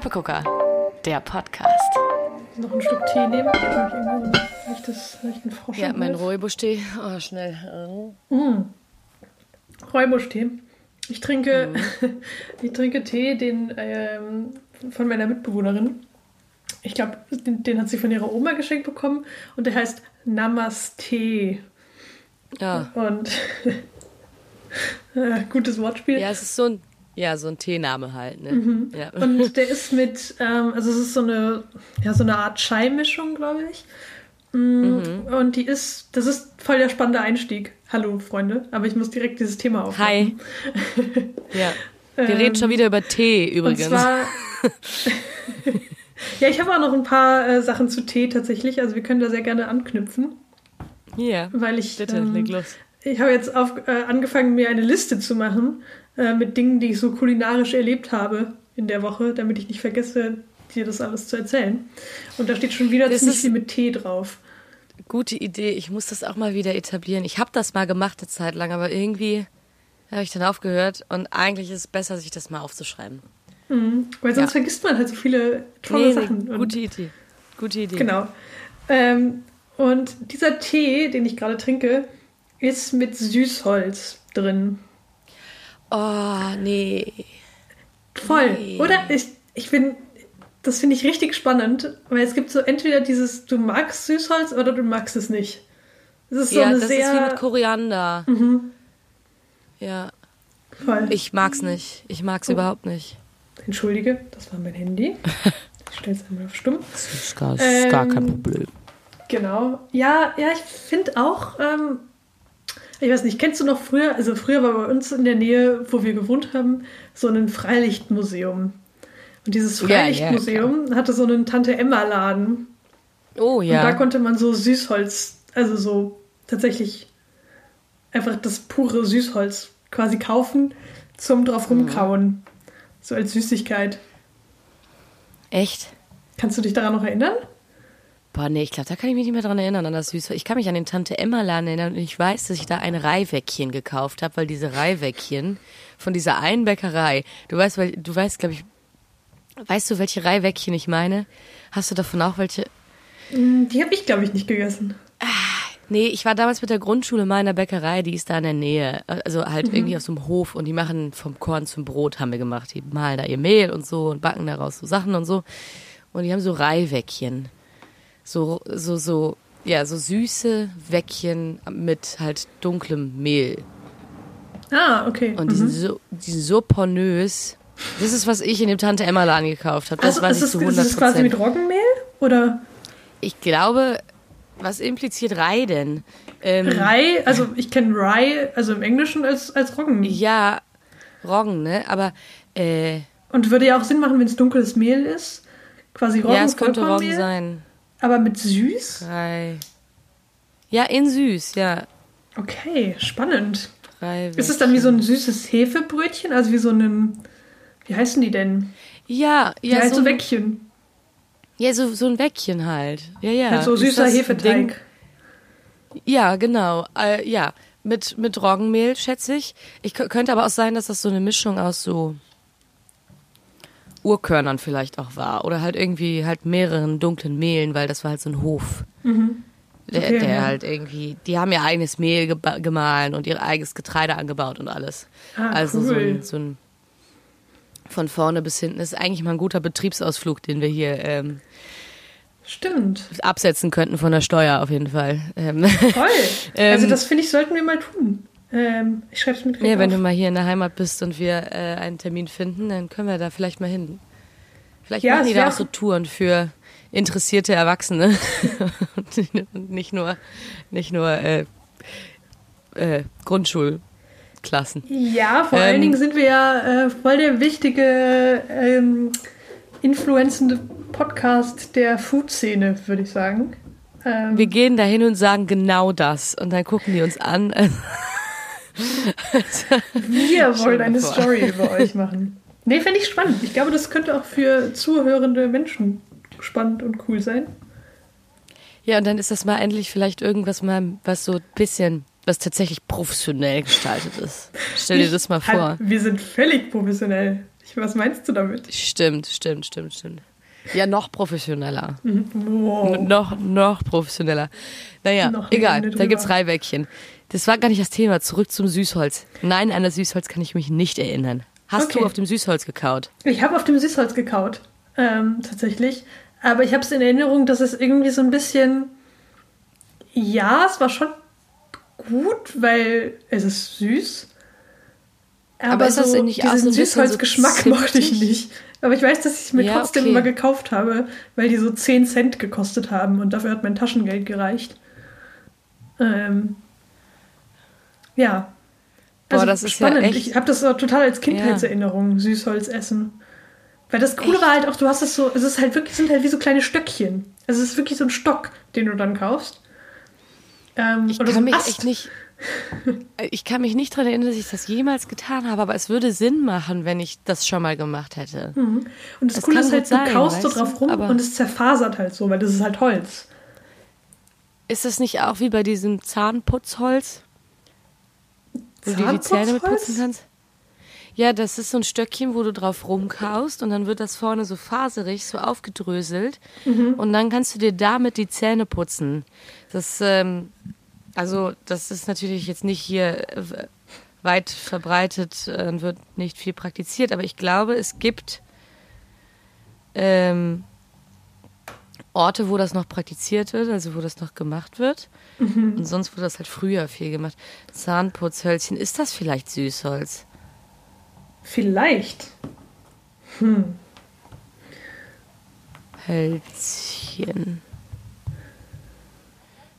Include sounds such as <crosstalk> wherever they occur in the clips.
Steppegucker, der Podcast. Noch einen Schluck Tee nehmen. Ich habe irgendwie so leichtes, leichten Frosch. Ja, im mein. Räubusch-Tee. Oh, schnell. Räubusch-Tee. Ich trinke, <laughs> ich trinke Tee, den ähm, von meiner Mitbewohnerin. Ich glaube, den, den hat sie von ihrer Oma geschenkt bekommen und der heißt Namaste. Ja. Und <laughs> äh, gutes Wortspiel. ja, es ist so ein, ja, so ein Teename halt. Ne? Ja. <laughs> Und der ist mit, ähm, also es ist so eine, ja, so eine Art Chai-Mischung, glaube ich. Mm, Und die ist, das ist voll der spannende Einstieg. Hallo, Freunde, aber ich muss direkt dieses Thema aufnehmen. Hi. <laughs> ja. Wir reden schon wieder über Tee übrigens. Ähm, Und zwar. <laughs> ja, ich habe auch noch ein paar äh, Sachen zu Tee tatsächlich. Also wir können da sehr gerne anknüpfen, Hier. weil ich. Bitte, ähm, leg los. Ich habe jetzt auf, äh, angefangen, mir eine Liste zu machen äh, mit Dingen, die ich so kulinarisch erlebt habe in der Woche, damit ich nicht vergesse, dir das alles zu erzählen. Und da steht schon wieder Das ziemlich viel mit Tee drauf. Gute Idee. Ich muss das auch mal wieder etablieren. Ich habe das mal gemacht eine Zeit lang, aber irgendwie habe ich dann aufgehört. Und eigentlich ist es besser, sich das mal aufzuschreiben. Weil sonst Ja. vergisst man halt so viele tolle Nee, Sachen. nee, gute Idee. Gute Idee. Genau. Ähm, und dieser Tee, den ich gerade trinke, ist mit Süßholz drin. Oh, nee. Voll. Nee. Oder? Ich, ich bin. Das finde ich richtig spannend, weil es gibt so entweder dieses, du magst Süßholz oder du magst es nicht. Es ist so ja, eine das ist wie mit sehr. Mhm. Koriander. Ja, Voll. ich mag's nicht. Ich mag's Oh. überhaupt nicht. Entschuldige, das war mein Handy. Ich stelle es einmal auf Stumm. Das ist gar, Ähm, gar kein Problem. Genau. Ja, ja, ich finde auch, ähm, ich weiß nicht, kennst du noch früher, also früher war bei uns in der Nähe, wo wir gewohnt haben, so ein Freilichtmuseum. Und dieses Ja, ja, Freilichtmuseum hatte so einen Tante-Emma-Laden. Oh Und da ja. konnte man so Süßholz, also so tatsächlich einfach das pure Süßholz quasi kaufen zum drauf Mhm. rumkauen. So als Süßigkeit. Echt? Kannst du dich daran noch erinnern? Boah, nee, ich glaube, da kann ich mich nicht mehr dran erinnern, an das Süße. Ich kann mich an den Tante-Emma-Laden erinnern und ich weiß, dass ich da ein Reihwäckchen gekauft habe, weil diese Reihwäckchen von dieser einen Bäckerei, du weißt, weil, du weißt, glaube ich, weißt du, welche Reihwäckchen ich meine? Hast du davon auch welche? Hm, Die habe ich, glaube ich, nicht gegessen. Nee, ich war damals mit der Grundschule mal in der Bäckerei, die ist da in der Nähe. Also halt irgendwie auf so einem Hof und die machen vom Korn zum Brot, haben wir gemacht. Die malen da ihr Mehl und so und backen daraus so Sachen und so. Und die haben so Reihwäckchen. So, so, so, ja, so süße Wäckchen mit halt dunklem Mehl. Ah, okay. Und die sind so, die sind so pornös. Das ist, was ich in dem Tante Emma Laden gekauft habe. Das also weiß ist ich zu ist 100 es quasi mit Roggenmehl? Oder Ich glaube, was impliziert Rei denn? Ähm, Rye? Also ich kenne Rye, also im Englischen als, als Roggen. Ja, Roggen, ne? Aber äh, Und würde ja auch Sinn machen, wenn es dunkles Mehl ist. Quasi Roggen, ja, es könnte Roggen sein. Aber mit süß? Drei. Ja, in süß, ja. Okay, spannend. Drei Ist es dann wie so ein süßes Hefebrötchen? Also wie so ein, wie heißen die denn? Ja, Ja, ja, halt so ein- Wäckchen. Ja, so, so ein Wäckchen halt. Ja, ja. Mit so süßer Hefeteig. Ding- Ja, genau. Äh, ja, mit, mit Roggenmehl, schätze ich. Ich kö- könnte aber auch sein, dass das so eine Mischung aus so Urkörnern vielleicht auch war. Oder halt irgendwie halt mehreren dunklen Mehlen, weil das war halt so ein Hof. Der, Mhm. Okay, der ja. halt irgendwie, die haben ihr eigenes Mehl geba- gemahlen und ihr eigenes Getreide angebaut und alles. Ah, also so, cool. ein, so ein von vorne bis hinten ist eigentlich mal ein guter Betriebsausflug, den wir hier ähm, Stimmt. absetzen könnten von der Steuer auf jeden Fall. Ähm, Toll. <laughs> Ähm, also das finde ich, sollten wir mal tun. Ähm, ich schreibe es mit nee, wenn du auf. mal hier in der Heimat bist und wir äh, einen Termin finden, dann können wir da vielleicht mal hin. Vielleicht Ja, machen die da auch so Touren für interessierte Erwachsene <laughs> und nicht nur nicht nur äh, äh, Grundschulklassen. Ja, vor Ähm, allen Dingen sind wir ja äh, voll der wichtige, ähm, influenzende Podcast der Food-Szene, würde ich sagen. Ähm, Wir gehen da hin und sagen genau das und dann gucken die uns an. <laughs> <laughs> wir wollen eine vor. Story über euch machen. Nee, fände ich spannend. Ich glaube, das könnte auch für zuhörende Menschen spannend und cool sein. Ja, und dann ist das mal endlich vielleicht irgendwas mal, was so ein bisschen, was tatsächlich professionell gestaltet ist. Stell dir das mal Halt, vor. Wir sind völlig professionell. Was meinst du damit? Stimmt, stimmt, stimmt, stimmt. Ja, noch professioneller. Wow. N- Noch, noch professioneller. Naja, Noch egal, da drüber. gibt's Reibäckchen. Das war gar nicht das Thema. Zurück zum Süßholz. Nein, an das Süßholz kann ich mich nicht erinnern. Hast Okay. du auf dem Süßholz gekaut? Ich habe auf dem Süßholz gekaut, ähm, tatsächlich. Aber ich habe es in Erinnerung, dass es irgendwie so ein bisschen. Ja, es war schon gut, weil es ist süß. Aber, Aber ist das so, nicht auch diesen bisschen so Süßholzgeschmack mochte ich nicht. Aber ich weiß, dass ich es mir Ja, trotzdem okay. immer gekauft habe, weil die so 10 Cent gekostet haben und dafür hat mein Taschengeld gereicht. Ähm, ja. Boah, das ist ja spannend. echt- Ich habe das auch total als Kindheitserinnerung, Süßholz essen. Weil das Coole Echt? war halt auch, du hast es so, es ist halt wirklich, sind halt wie so kleine Stöckchen. Also es ist wirklich so ein Stock, den du dann kaufst. Ähm, Ich oder so kann ein mich Ast. echt nicht. <laughs> Ich kann mich nicht daran erinnern, dass ich das jemals getan habe, aber es würde Sinn machen, wenn ich das schon mal gemacht hätte. Mhm. Und das, Das Coole ist halt, gut du sein, kaust so drauf rum und es zerfasert halt so, weil das ist halt Holz. Ist das nicht auch wie bei diesem Zahnputzholz? Wo du dir die Zähne mit putzen kannst? Ja, das ist so ein Stöckchen, wo du drauf rumkaust und dann wird das vorne so faserig, so aufgedröselt Mhm. und dann kannst du dir damit die Zähne putzen. Das, ähm, also das ist natürlich jetzt nicht hier äh, weit verbreitet äh, und wird nicht viel praktiziert, aber ich glaube, es gibt ähm, Orte, wo das noch praktiziert wird, also wo das noch gemacht wird. Und sonst wurde das halt früher viel gemacht. Zahnputzhölzchen, ist das vielleicht Süßholz? Vielleicht. Hm. Hölzchen.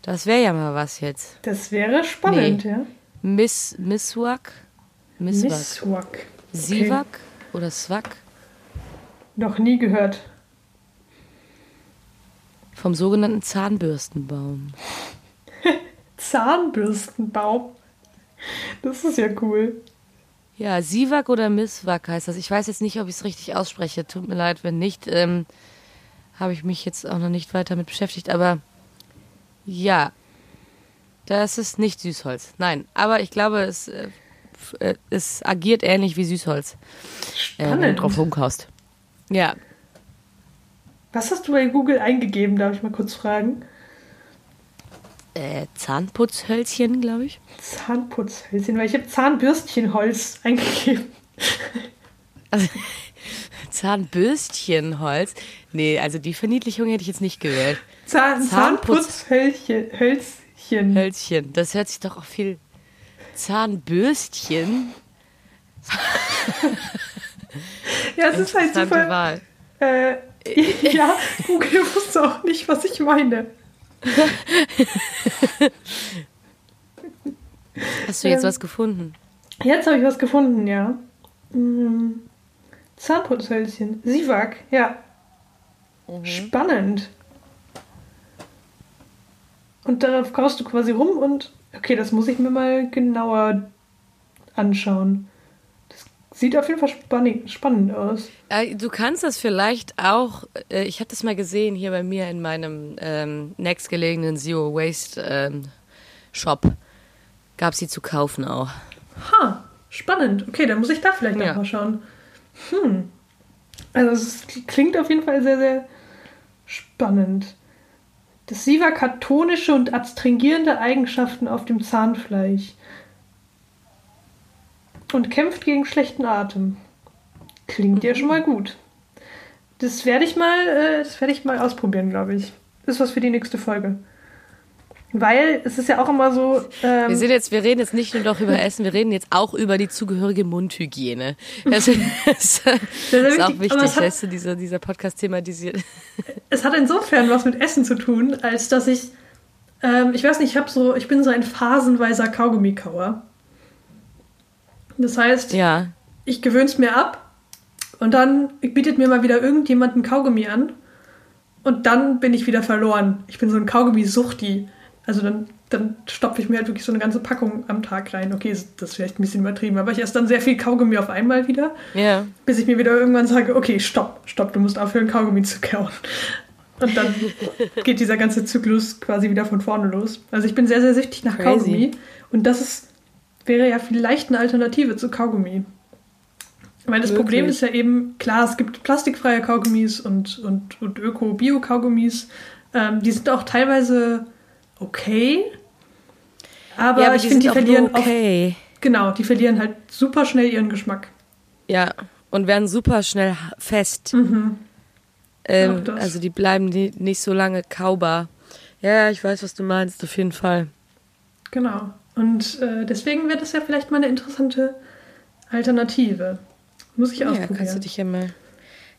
Das wäre ja mal was jetzt. Das wäre spannend, Nee. ja. Miss, Misswak? Misswak. Misswak. Siwak oder Swak? Noch nie gehört. Vom sogenannten Zahnbürstenbaum. <laughs> Zahnbürstenbaum. Das ist ja cool. Ja, Siwak oder Misswak heißt das. Ich weiß jetzt nicht, ob ich es richtig ausspreche. Tut mir leid, wenn nicht. Ähm, Habe ich mich jetzt auch noch nicht weiter mit beschäftigt. Aber ja, das ist nicht Süßholz. Nein, aber ich glaube, es, äh, äh, es agiert ähnlich wie Süßholz. Äh, Spannend. drauf rumkaust. Ja, Was hast du bei Google eingegeben, darf ich mal kurz fragen? äh, Zahnputzhölzchen, glaube ich. Zahnputzhölzchen, weil ich habe Zahnbürstchenholz <laughs> eingegeben. Also, <laughs> Zahnbürstchenholz. Nee, also die Verniedlichung hätte ich jetzt nicht gewählt. Zahn Zahnputz- Zahnputzhölzchen. Hölzchen. Hölzchen, das hört sich doch auch viel. Zahnbürstchen. Ja, es ist halt super. Wahl. Äh, <laughs> ja, Google wusste auch nicht, was ich meine. Hast du jetzt Ähm, was gefunden? Jetzt habe ich was gefunden, ja. Hm. Zahnputzhölzchen. Siwak, ja. Spannend. Und darauf kaust du quasi rum und. Okay, das muss ich mir mal genauer anschauen. Sieht auf jeden Fall spannend aus. Äh, Du kannst das vielleicht auch, äh, ich habe das mal gesehen hier bei mir in meinem ähm, nächstgelegenen Zero Waste ähm, Shop. Gab sie zu kaufen auch. Ha, spannend. Okay, dann muss ich da vielleicht Ja. mal schauen. Hm. Also es klingt auf jeden Fall sehr, sehr spannend. Das Siwak hat tonische und adstringierende Eigenschaften auf dem Zahnfleisch und kämpft gegen schlechten Atem. Klingt ja schon mal gut. Das werde ich mal, äh, das werde ich mal ausprobieren, glaube ich. Ist was für die nächste Folge. Weil es ist ja auch immer so. Ähm, Wir sind jetzt, wir reden jetzt nicht nur doch über <laughs> Essen, wir reden jetzt auch über die zugehörige Mundhygiene. <laughs> Das ist, das sehr ist auch wichtig. Hat- weißt du, dieser, dieser Podcast thematisiert. <laughs> Es hat insofern was mit Essen zu tun, als dass ich, ähm, ich weiß nicht, ich habe so, ich bin so ein phasenweiser Kaugummikauer. Das heißt, Ja. ich gewöhne es mir ab und dann bietet mir mal wieder irgendjemand ein Kaugummi an und dann bin ich wieder verloren. Ich bin so ein Kaugummi-Suchti. Also dann, dann stopfe ich mir halt wirklich so eine ganze Packung am Tag rein. Okay, das ist vielleicht ein bisschen übertrieben, aber ich esse dann sehr viel Kaugummi auf einmal wieder Ja. bis ich mir wieder irgendwann sage, okay, stopp, stopp, du musst aufhören, Kaugummi zu kauen. Und dann <laughs> geht dieser ganze Zyklus quasi wieder von vorne los. Also ich bin sehr, sehr süchtig nach Crazy. Kaugummi. Und das ist, wäre ja vielleicht eine Alternative zu Kaugummi. Weil das Möglich. Problem ist ja eben, klar, es gibt plastikfreie Kaugummis und, und, und Öko-Bio-Kaugummis. Ähm, die sind auch teilweise okay. Aber, ja, aber ich finde, die verlieren okay. oft, genau, die verlieren halt super schnell ihren Geschmack. Ja, und werden super schnell fest. Mhm. Ähm, also die bleiben nicht so lange kaubar. Ja, ich weiß, was du meinst, auf jeden Fall. Genau. Und äh, deswegen wäre das ja vielleicht mal eine interessante Alternative. Muss ich Ja, ausprobieren. kannst du dich ja mal,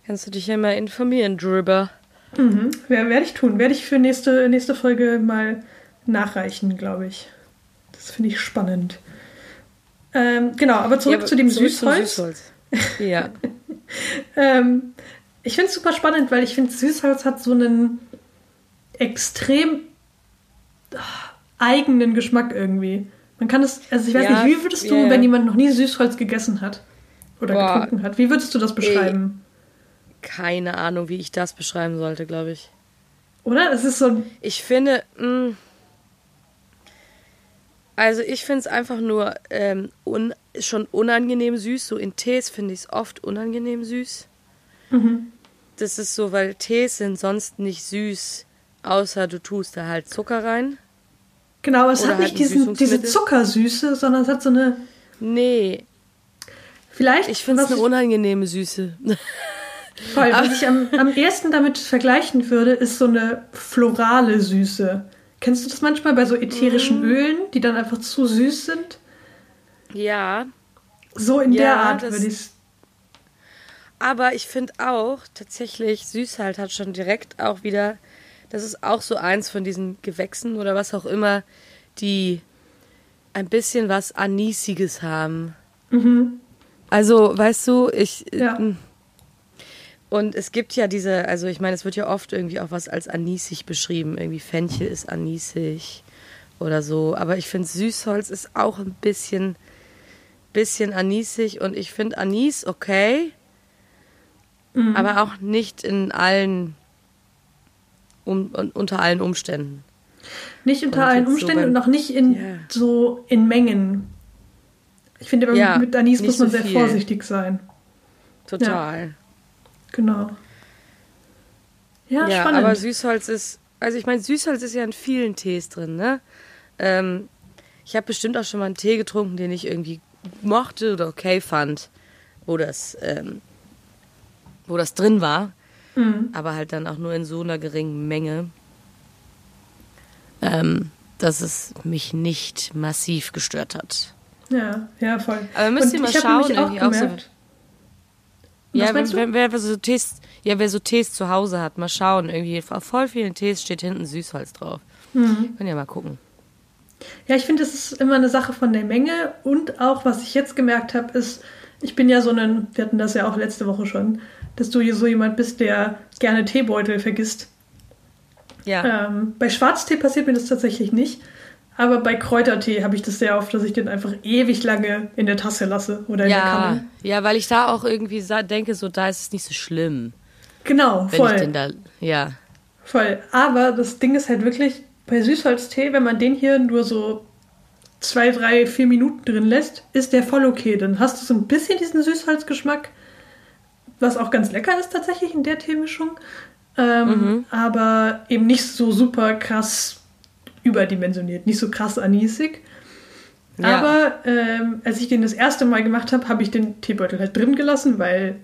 kannst du dich ja mal informieren drüber. Mhm. Wer- Werde ich tun. Werde ich für nächste, nächste Folge mal nachreichen, glaube ich. Das finde ich spannend. Ähm, genau, aber zurück Ja, aber zu dem zurück Süßholz. Süßholz. Ja. <laughs> Ähm, ich finde es super spannend, weil ich finde, Süßholz hat so einen extrem ah, eigenen Geschmack irgendwie. Man kann es, also ich weiß Ja, nicht, wie würdest du, ja. wenn jemand noch nie Süßholz gegessen hat oder Boah. getrunken hat, wie würdest du das beschreiben? Keine Ahnung, wie ich das beschreiben sollte, glaube ich. Oder? Es ist so ein, Ich finde, mh, also ich finde es einfach nur ähm, un, schon unangenehm süß. So in Tees finde ich es oft unangenehm süß. Mhm. Das ist so, weil Tees sind sonst nicht süß, außer du tust da halt Zucker rein. Genau, es Oder hat halt nicht ein diesen, diese. Zuckersüße, sondern es hat so eine, Nee, vielleicht, ich finde es eine unangenehme Süße. Voll. Was ich am, am ehesten damit vergleichen würde, ist so eine florale Süße. Kennst du das manchmal bei so ätherischen Mm. Ölen, die dann einfach zu süß sind? ja, So in Ja, der Art würde ich es. Aber ich finde auch, tatsächlich, süß halt hat schon direkt auch wieder, das ist auch so eins von diesen Gewächsen oder was auch immer, die ein bisschen was Anisiges haben. Also, weißt du, ich. Ja. äh, Und es gibt ja diese, also ich meine, es wird ja oft irgendwie auch was als anisig beschrieben. Irgendwie Fenchel ist anisig oder so. Aber ich finde, Süßholz ist auch ein bisschen, bisschen anisig. Und ich finde Anis okay, aber auch nicht in allen, um, un- unter allen Umständen. Nicht unter Und allen so Umständen beim- und auch nicht in Ja. so in Mengen. Ich finde, Ja, mit Anis muss man so sehr viel. vorsichtig sein. Total. Genau. Ja, Ja, spannend. aber Süßholz ist, also ich meine, Süßholz ist ja in vielen Tees drin, ne? Ähm, ich habe bestimmt auch schon mal einen Tee getrunken, den ich irgendwie mochte oder okay fand, wo das, ähm, wo das drin war, Mhm. aber halt dann auch nur in so einer geringen Menge, ähm, dass es mich nicht massiv gestört hat. ja, ja, voll. Aber müsst ihr mal schauen, auch irgendwie auch so- Ja, wenn, wenn, wer so Tees, ja, wer so Tees zu Hause hat, mal schauen. Irgendwie auf voll vielen Tees steht hinten Süßholz drauf. Mhm. Könnt ihr mal gucken. Ja, ich finde, es ist immer eine Sache von der Menge und auch, was ich jetzt gemerkt habe, ist, ich bin ja so ein, wir hatten das ja auch letzte Woche schon, dass du hier so jemand bist, der gerne Teebeutel vergisst. Ja. Ähm, bei Schwarztee passiert mir das tatsächlich nicht, aber bei Kräutertee habe ich das sehr oft, dass ich den einfach ewig lange in der Tasse lasse oder in der Ja, Kanne. ja, weil ich da auch irgendwie denke, so da ist es nicht so schlimm, Genau, wenn voll. ich den da, ja, Voll. Aber das Ding ist halt wirklich, bei Süßholztee, wenn man den hier nur so zwei, drei, vier Minuten drin lässt, ist der voll okay. Dann hast du so ein bisschen diesen Süßholzgeschmack, was auch ganz lecker ist tatsächlich in der Teemischung. Ähm, Mhm. Aber eben nicht so super krass überdimensioniert, nicht so krass anisig. Ja. Aber ähm, als ich den das erste Mal gemacht habe, habe ich den Teebeutel halt drin gelassen, weil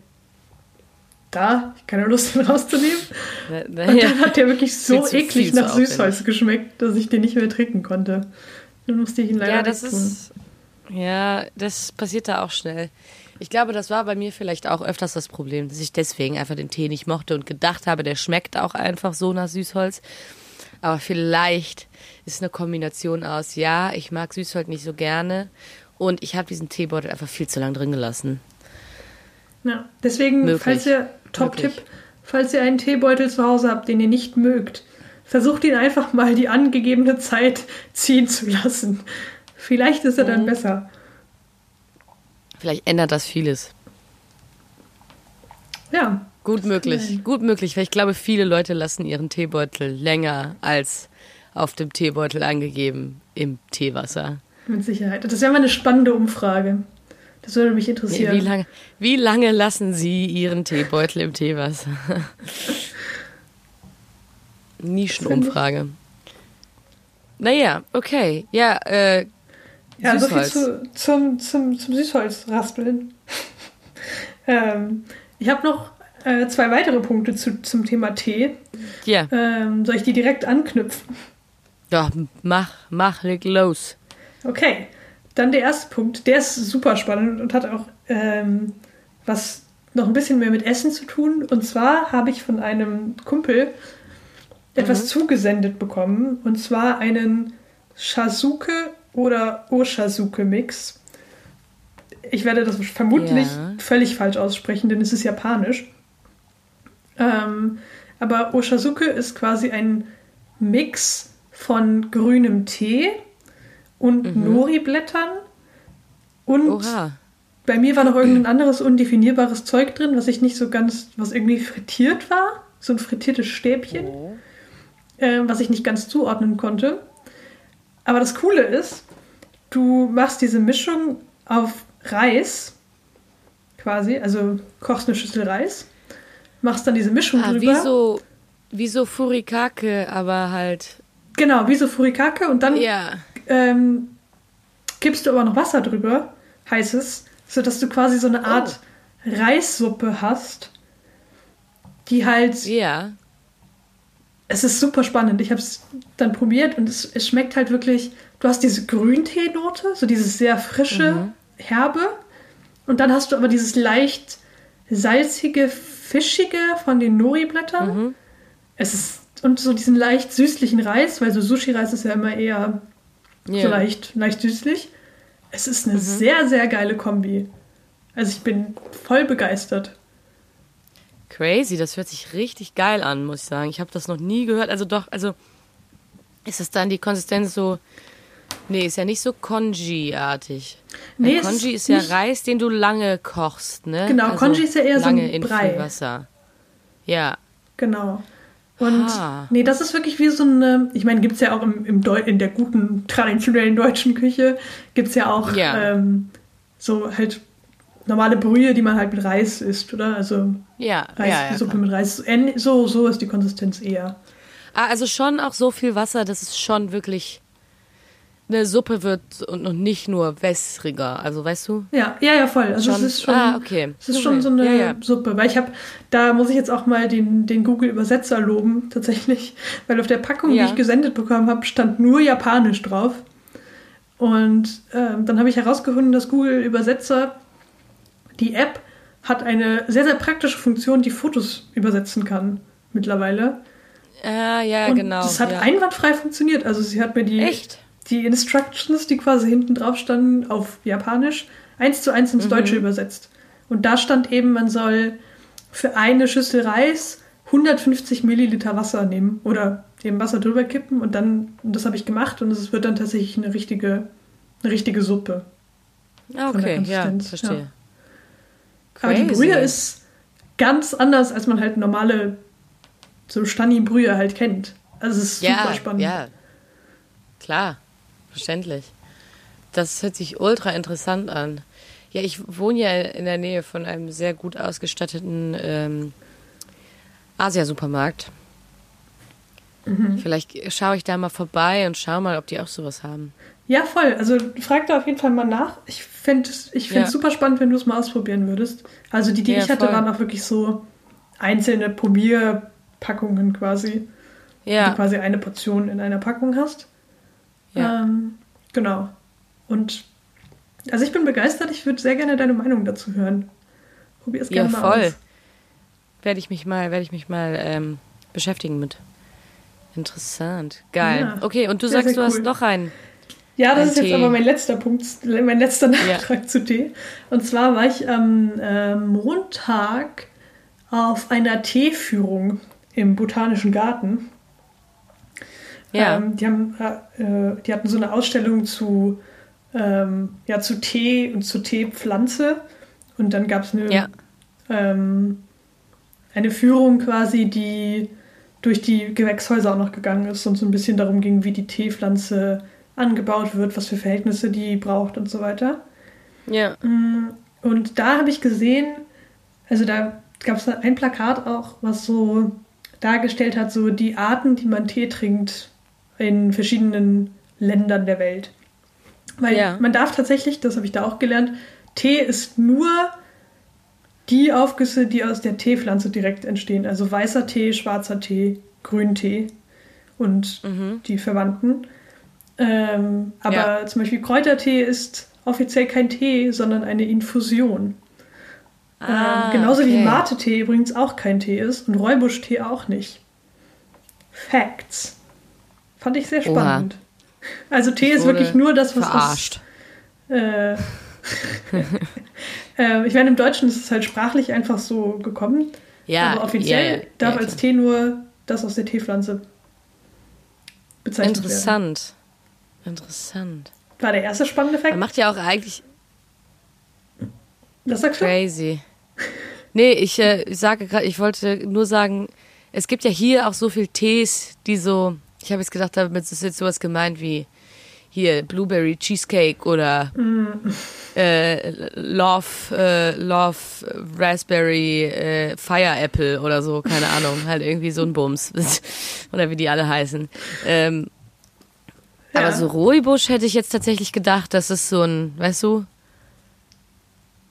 da, ich keine Lust, den rauszunehmen. Na- na Und ja. dann hat der wirklich <laughs> so Viel eklig viel nach. Süßholz geschmeckt, dass ich den nicht mehr trinken konnte. Dann musste ich ihn leider Ja, das ist, ja, das passiert da auch schnell. Ich glaube, das war bei mir vielleicht auch öfters das Problem, dass ich deswegen einfach den Tee nicht mochte und gedacht habe, der schmeckt auch einfach so nach Süßholz. Aber vielleicht ist eine Kombination aus, ja, ich mag Süßholz nicht so gerne und ich habe diesen Teebeutel einfach viel zu lang drin gelassen. Ja, deswegen, Möglich. falls ihr, Top-Tipp, falls ihr einen Teebeutel zu Hause habt, den ihr nicht mögt, versucht ihn einfach mal die angegebene Zeit <laughs> ziehen zu lassen. Vielleicht ist er Mhm. dann besser. Vielleicht ändert das vieles. Ja, Gut möglich, gut möglich, weil ich glaube, viele Leute lassen ihren Teebeutel länger als auf dem Teebeutel angegeben im Teewasser. mit Sicherheit. Das wäre mal eine spannende Umfrage. Das würde mich interessieren. Wie, lange, wie lange lassen Sie Ihren Teebeutel im Teewasser? <laughs> Nischenumfrage. Naja, okay. Ja, äh, ja, Süßholz. so viel zu, zum, zum, zum Süßholzraspeln. <laughs> ähm, ich habe noch äh, zwei weitere Punkte zu, zum Thema Tee. Ja. Ähm, soll ich die direkt anknüpfen? Ja, mach, mach, leg los. Okay, dann der erste Punkt. Der ist super spannend und hat auch ähm, was noch ein bisschen mehr mit Essen zu tun. Und zwar habe ich von einem Kumpel etwas mhm. zugesendet bekommen. Und zwar einen Shazuke oder Oshazuke Mix. Ich werde das vermutlich ja. völlig falsch aussprechen, denn es ist japanisch. Ähm, aber Oshazuke ist quasi ein Mix von grünem Tee und mhm. Nori-Blättern. Und Oha. bei mir war noch irgendein <clears throat> anderes undefinierbares Zeug drin, was ich nicht so ganz, was irgendwie frittiert war. So ein frittiertes Stäbchen, oh. äh, was ich nicht ganz zuordnen konnte. Aber das Coole ist, du machst diese Mischung auf Reis, quasi, also kochst eine Schüssel Reis, machst dann diese Mischung ah, drüber. Wie so, wie so Furikake, aber halt. Genau, wie so Furikake und dann ja. ähm, gibst du aber noch Wasser drüber, heißes, sodass du quasi so eine Art oh. Reissuppe hast, die halt. Ja. Es ist super spannend. Ich habe es dann probiert und es, es schmeckt halt wirklich du hast diese Grünteenote, so dieses sehr frische, mhm. herbe. Und dann hast du aber dieses leicht salzige, fischige von den Nori-Blättern. Mhm. Es ist, und so diesen leicht süßlichen Reis, weil so Sushi-Reis ist ja immer eher yeah. so leicht, leicht süßlich. Es ist eine mhm. sehr, sehr geile Kombi. Also ich bin voll begeistert. Crazy, das hört sich richtig geil an, muss ich sagen. Ich habe das noch nie gehört. Also doch, also ist es dann die Konsistenz so Nee, ist ja nicht so Congee-artig. Nee, Congee ist, ist ja Reis, den du lange kochst, ne? Genau, also Congee ist ja eher so ein Brei. In Wasser. Ja. Genau. Und ah. nee, das ist wirklich wie so eine, ich meine, gibt es ja auch im, im in der guten, traditionellen deutschen Küche, gibt es ja auch ja. Ähm, so halt normale Brühe, die man halt mit Reis isst, oder? Also ja, Reis, ja, ja, Suppe mit Reis. So, so ist die Konsistenz eher. Ah, also schon auch so viel Wasser, dass es schon wirklich eine Suppe wird und noch nicht nur wässriger, also weißt du? Ja, ja, ja, voll. Also schon, es ist schon, ah, okay. es ist okay. schon so eine ja, ja. Suppe, weil ich habe, da muss ich jetzt auch mal den, den Google-Übersetzer loben, <laughs> tatsächlich, weil auf der Packung, ja. die ich gesendet bekommen habe, stand nur Japanisch drauf. Und ähm, dann habe ich herausgefunden, dass Google-Übersetzer, die App, hat eine sehr, sehr praktische Funktion, die Fotos übersetzen kann mittlerweile. Ah, ja, und genau. Das hat ja. einwandfrei funktioniert. Also sie hat mir die. Echt? die Instructions, die quasi hinten drauf standen, auf Japanisch, eins zu eins ins mhm. Deutsche übersetzt. Und da stand eben, man soll für eine Schüssel Reis 150 Milliliter Wasser nehmen oder eben Wasser drüber kippen und dann, und das habe ich gemacht und es wird dann tatsächlich eine richtige, eine richtige Suppe. Ah, okay, ja, verstehe. Ja. Aber die Brühe ist ganz anders, als man halt normale so Stani-Brühe halt kennt. Also es ist ja, super spannend. Ja, klar. Verständlich. Das hört sich ultra interessant an. Ja, ich wohne ja in der Nähe von einem sehr gut ausgestatteten ähm, Asia-Supermarkt. Mhm. Vielleicht schaue ich da mal vorbei und schaue mal, ob die auch sowas haben. Ja, voll. Also frag da auf jeden Fall mal nach. Ich fände es ich ja. super spannend, wenn du es mal ausprobieren würdest. Also die, die ja, ich hatte, voll. waren auch wirklich so einzelne Probierpackungen quasi. Ja. Wo du quasi eine Portion in einer Packung hast. Ja. Ähm, genau. Und also ich bin begeistert, ich würde sehr gerne deine Meinung dazu hören. Probier es gerne ja, mal voll. aus. Werde ich mich mal, werde ich mich mal ähm, beschäftigen mit. Interessant. Geil. Ja, okay, und du sehr, sagst, sehr du cool. hast noch einen. Ja, das ist Tee. jetzt aber mein letzter Punkt, mein letzter Nachtrag ja. zu Tee. Und zwar war ich am äh, Montag auf einer Teeführung im Botanischen Garten. Ja. Ähm, die, haben, äh, die hatten so eine Ausstellung zu, ähm, ja, zu Tee und zu Teepflanze. Und dann gab es eine, ja. ähm, eine Führung quasi, die durch die Gewächshäuser auch noch gegangen ist und so ein bisschen darum ging, wie die Teepflanze angebaut wird, was für Verhältnisse die braucht und so weiter. Ja. Mm, Und da habe ich gesehen, also da gab es ein Plakat auch, was so dargestellt hat, so die Arten, die man Tee trinkt in verschiedenen Ländern der Welt. Weil Ja. man darf tatsächlich, das habe ich da auch gelernt, Tee ist nur die Aufgüsse, die aus der Teepflanze direkt entstehen. Also weißer Tee, schwarzer Tee, Grüntee und die Verwandten. Ähm, aber Ja. zum Beispiel Kräutertee ist offiziell kein Tee, sondern eine Infusion. ähm, genauso wie Ah, okay. Mate-Tee übrigens auch kein Tee ist und Räubusch-Tee auch nicht. Facts. Fand ich sehr Oha. spannend. Also Tee ist wirklich nur das, was Verarscht. aus... Äh, <laughs> äh, ich meine, im Deutschen ist es halt sprachlich einfach so gekommen. Ja, aber offiziell ja, ja, darf als. Tee nur das aus der Teepflanze bezeichnet werden. Interessant. Interessant. War der erste spannende Man Fakt? macht ja auch eigentlich Das sagst du? crazy. Nee, ich äh, sage gerade, ich wollte nur sagen, es gibt ja hier auch so viel Tees, die so, ich habe jetzt gedacht, damit ist jetzt sowas gemeint wie hier Blueberry Cheesecake oder äh, Love, äh, Love Raspberry äh, Fire Apple oder so, keine Ahnung, halt irgendwie so ein Bums <laughs> oder wie die alle heißen. Ähm, Ja. Aber so Rooibusch hätte ich jetzt tatsächlich gedacht, dass es so ein, weißt du,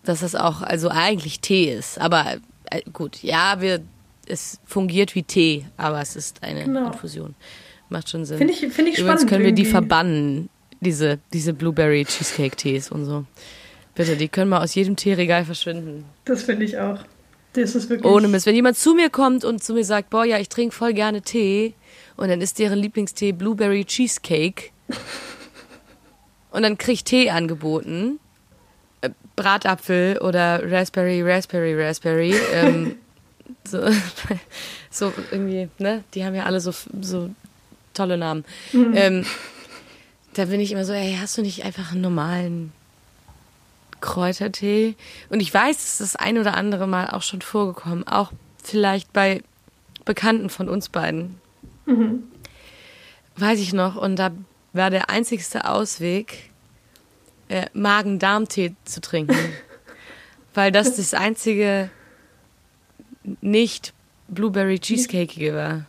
dass das auch also eigentlich Tee ist. Aber äh, gut, ja, wir, es fungiert wie Tee, aber es ist eine Genau. Infusion. Macht schon Sinn. Finde ich, finde ich Übrigens spannend. können wir die irgendwie. verbannen, diese, diese Blueberry Cheesecake Tees und so. Bitte, die können mal aus jedem Teeregal verschwinden. Das finde ich auch. Das ist wirklich. Ohne Mist. Wenn jemand zu mir kommt und zu mir sagt, boah, ja, ich trinke voll gerne Tee und dann ist deren Lieblingstee Blueberry Cheesecake und dann krieg ich Tee angeboten, äh, Bratapfel oder Raspberry, Raspberry, Raspberry, ähm, <laughs> so, so irgendwie, ne? Die haben ja alle so, so tolle Namen. Ähm, da bin ich immer so, ey, hast du nicht einfach einen normalen Kräutertee? Und ich weiß, es ist das ein oder andere Mal auch schon vorgekommen, auch vielleicht bei Bekannten von uns beiden. Weiß ich noch. Und da war der einzigste Ausweg, äh, Magen-Darm-Tee zu trinken. <laughs> weil das das einzige nicht Blueberry Cheesecake war.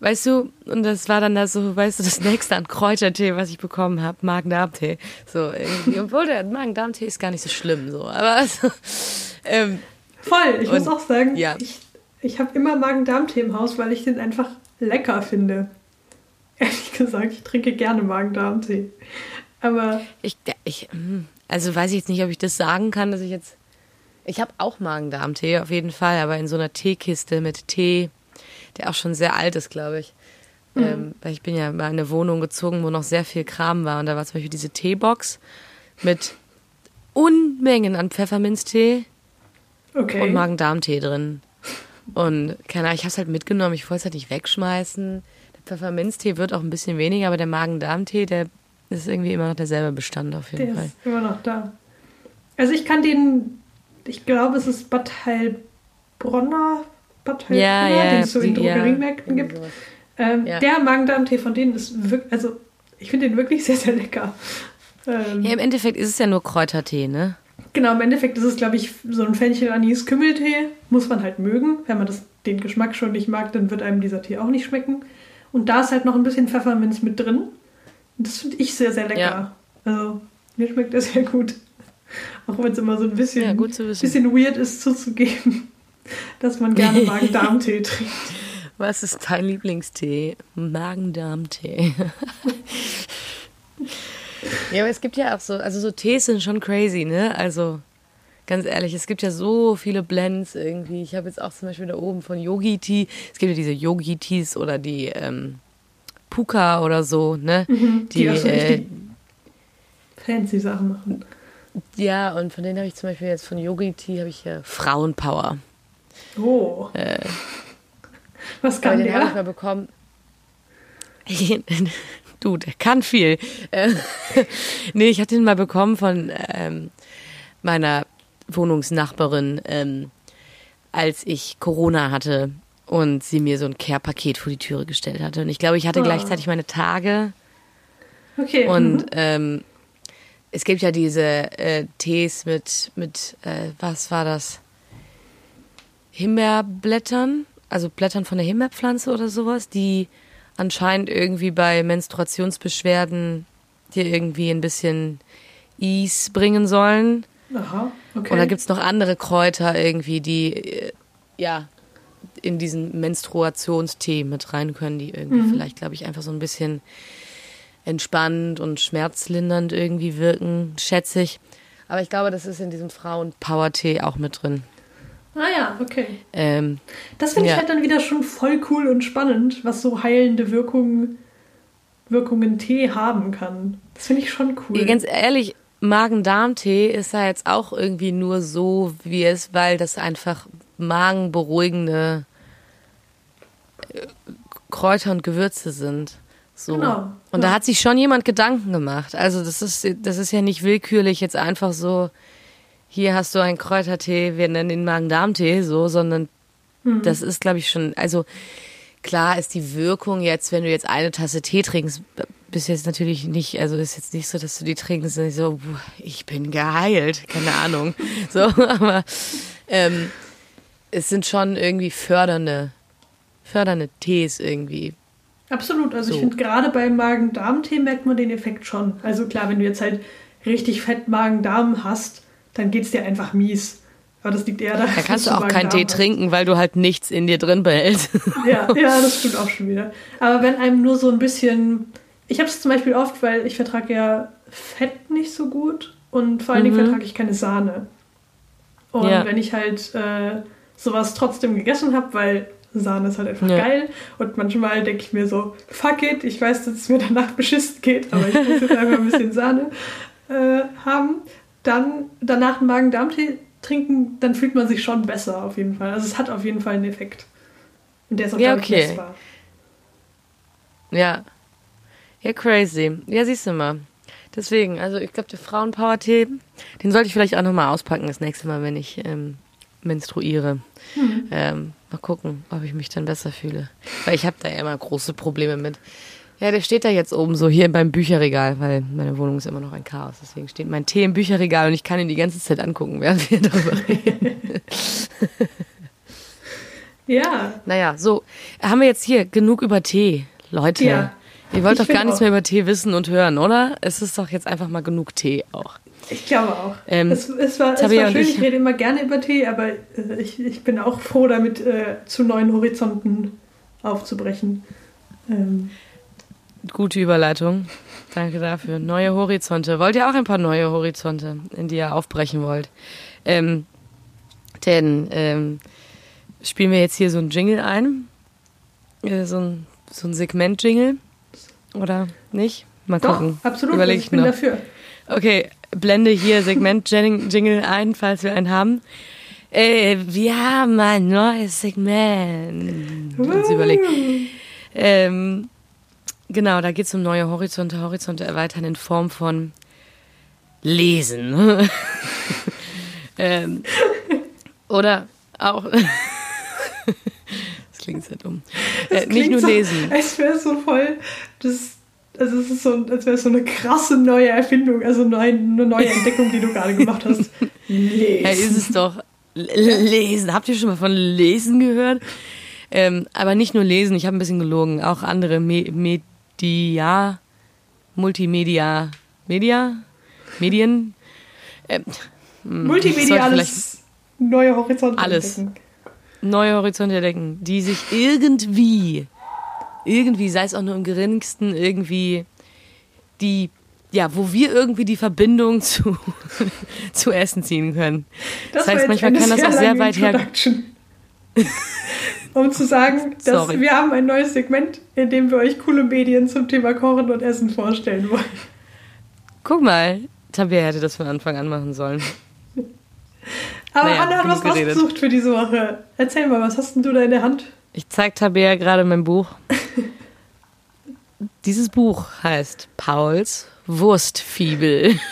Weißt du, und das war dann da so, weißt du, das nächste an Kräutertee, was ich bekommen habe, Magen-Darm-Tee. So irgendwie. Obwohl der Magen-Darm-Tee ist gar nicht so schlimm, so. Aber also, ähm, Voll, ich Und- muss auch sagen, ja. ich, ich habe immer Magen-Darm-Tee im Haus, weil ich den einfach lecker finde. Ehrlich gesagt, ich trinke gerne Magen-Darm-Tee. Aber ich, ich, hm, also weiß ich jetzt nicht, ob ich das sagen kann, dass ich jetzt. Ich habe auch Magen-Darm-Tee auf jeden Fall, aber in so einer Teekiste mit Tee, der auch schon sehr alt ist, glaube ich. Ähm, weil ich bin ja mal in eine Wohnung gezogen, wo noch sehr viel Kram war. Und da war zum Beispiel diese Teebox mit Unmengen an Pfefferminztee okay. und Magen-Darm-Tee drin. Und keine Ahnung, ich habe es halt mitgenommen, ich wollte es halt nicht wegschmeißen. Der Pfefferminztee wird auch ein bisschen weniger, aber der Magen-Darm-Tee, der ist irgendwie immer noch derselbe Bestand auf jeden Der Fall. ist immer noch da. Also ich kann den, ich glaube, es ist Bad Heilbronner, Bad Heilbronner, Ja, ja, den es so in ja, Drogeriemärkten irgendwie gibt. Ähm, Ja. Der Magen-Darm-Tee von denen ist wirklich, also ich finde den wirklich sehr, sehr lecker. Ähm, Ja, im Endeffekt ist es ja nur Kräutertee, ne? Genau, im Endeffekt ist es, glaube ich, so ein Fenchel-Anis-Kümmeltee. Muss man halt mögen. Wenn man das, den Geschmack schon nicht mag, dann wird einem dieser Tee auch nicht schmecken. Und da ist halt noch ein bisschen Pfefferminz mit drin. Und das finde ich sehr, sehr lecker. Ja. Also, mir schmeckt das sehr gut. Auch wenn es immer so ein bisschen, Ja, bisschen weird ist zuzugeben, <laughs> dass man gerne <laughs> Magen-Darm-Tee trinkt. Was ist dein Lieblingstee? Magen-Darm-Tee. <laughs> ja, aber es gibt ja auch so, also so Tees sind schon crazy, ne? Also ganz ehrlich, es gibt ja so viele Blends irgendwie. Ich habe jetzt auch zum Beispiel da oben von Yogi Tea. Es gibt ja diese Yogi Teas oder die ähm, Puka oder so, ne? die auch so äh, fancy Sachen machen. ja, und von denen habe ich zum Beispiel jetzt von Yogi Tea habe ich hier Frauenpower. Oh. Was Aber kann den habe ich der? mal bekommen. <laughs> du, der kann viel. Äh, <laughs> nee, ich hatte den mal bekommen von ähm, meiner Wohnungsnachbarin, ähm, als ich Corona hatte und sie mir so ein Care-Paket vor die Türe gestellt hatte. Und ich glaube, ich hatte Oh. gleichzeitig meine Tage Okay. und mhm. ähm, es gibt ja diese äh, Tees mit, mit äh, was war das? Himbeerblättern, also Blättern von der Himbeerpflanze oder sowas, die anscheinend irgendwie bei Menstruationsbeschwerden dir irgendwie ein bisschen Ease bringen sollen. Aha, okay. Und da gibt's noch andere Kräuter irgendwie, die äh, ja in diesen Menstruationstee mit rein können, die irgendwie vielleicht, glaube ich, einfach so ein bisschen entspannend und schmerzlindernd irgendwie wirken, schätze ich. Aber ich glaube, das ist in diesem Frauen-Power-Tee auch mit drin. ah ja, okay. Ähm, Das finde ich Ja. halt dann wieder schon voll cool und spannend, was so heilende Wirkungen, Wirkungen Tee haben kann. Das finde ich schon cool. Ganz ehrlich, Magen-Darm-Tee ist ja jetzt auch irgendwie nur so, wie es, weil das einfach magenberuhigende äh, Kräuter und Gewürze sind. So. Genau, Und ja. da hat sich schon jemand Gedanken gemacht. Also das ist, das ist ja nicht willkürlich jetzt einfach so, hier hast du einen Kräutertee, wir nennen ihn Magen-Darm-Tee, so, sondern Mhm. das ist, glaube ich, schon, also klar ist die Wirkung jetzt, wenn du jetzt eine Tasse Tee trinkst, bist jetzt natürlich nicht, also ist jetzt nicht so, dass du die trinkst und so, "Puh, ich bin geheilt, keine Ahnung. <laughs> So, aber ähm, es sind schon irgendwie fördernde, fördernde Tees irgendwie. Absolut. Also ich So. finde gerade beim Magen-Darm-Tee merkt man den Effekt schon. Also klar, wenn du jetzt halt richtig fett Magen-Darm hast, dann geht's dir einfach mies. Aber das liegt eher daran, Da kannst du auch keinen Tee hast. trinken, weil du halt nichts in dir drin behältst. Ja, <laughs> ja, das stimmt auch schon wieder. Aber wenn einem nur so ein bisschen. Ich habe es zum Beispiel oft, weil ich vertrage ja Fett nicht so gut und vor allen Dingen Mhm. vertrage ich keine Sahne. Und Ja. wenn ich halt äh, sowas trotzdem gegessen habe, weil Sahne ist halt einfach Ja. geil und manchmal denke ich mir so, fuck it, ich weiß, dass es mir danach beschissen geht, aber ich muss jetzt einfach ein bisschen Sahne äh, haben, dann danach einen Magen-Darm-Tee trinken, dann fühlt man sich schon besser auf jeden Fall. Also es hat auf jeden Fall einen Effekt. Und der ist auch, Ja, okay. messbar. Ja. Ja, crazy. Ja, siehst du mal. Deswegen, also ich glaube, der Frauenpower-Tee, den sollte ich vielleicht auch nochmal auspacken das nächste Mal, wenn ich ähm, menstruiere. Hm. Ähm, mal gucken, ob ich mich dann besser fühle. Weil ich habe da ja immer große Probleme mit. Ja, der steht da jetzt oben so hier beim Bücherregal, weil meine Wohnung ist immer noch ein Chaos. Deswegen steht mein Tee im Bücherregal und ich kann ihn die ganze Zeit angucken, während wir darüber reden. <laughs> Ja, Naja, so, haben wir jetzt hier genug über Tee. Leute, Ja. Ihr wollt Ich doch gar nichts auch. mehr über Tee wissen und hören, oder? Es ist doch jetzt einfach mal genug Tee auch. ich glaube auch. Ähm, es, es war, es war schön, ich- ich rede immer gerne über Tee, aber äh, ich, ich bin auch froh damit, äh, zu neuen Horizonten aufzubrechen. Ähm, Gute Überleitung. Danke dafür. Neue Horizonte. Wollt ihr auch ein paar neue Horizonte, in die ihr aufbrechen wollt? Ähm, denn ähm, spielen wir jetzt hier so ein Jingle ein? Äh, so ein, so ein Segment-Jingle? Oder nicht? Mal doch, gucken. absolut, Überleg also ich bin noch. dafür. Okay, blende hier Segment-Jingle <laughs> ein, falls wir einen haben. Äh, wir haben ein neues Segment. Uns überlegt. Ähm, genau, da geht es um neue Horizonte, Horizonte erweitern in Form von Lesen. <laughs> ähm, oder auch. <laughs> das klingt sehr dumm. Äh, nicht nur so, lesen. Als wäre es so voll. Das, also es ist so, als wäre es so eine krasse neue Erfindung, also neu, eine neue <laughs> Entdeckung, die du gerade gemacht hast. Lesen. Ja, ist es doch. Lesen. Habt ihr schon mal von Lesen gehört? Ähm, aber nicht nur Lesen, ich habe ein bisschen gelogen. Auch andere Me Media, Multimedia, Media, Medien. Ähm, hm, Multimediales neue Horizonte Alles. entdecken. Neue Horizonte entdecken, die sich irgendwie, irgendwie, sei es auch nur im geringsten, irgendwie die, ja, wo wir irgendwie die Verbindung <laughs> zu, zu Essen ziehen können. Das, war heißt, manchmal kann das auch sehr weit her. <laughs> Um zu sagen, dass Sorry. wir haben ein neues Segment, in dem wir euch coole Medien zum Thema Kochen und Essen vorstellen wollen. Guck mal, Tabea hätte das von Anfang an machen sollen. <laughs> Aber Naja, Anne hat was geredet. rausgesucht für diese Woche. Erzähl mal, was hast denn du da in der Hand? Ich zeig Tabea gerade mein Buch. <laughs> Dieses Buch heißt Pauls Wurstfibel. <laughs>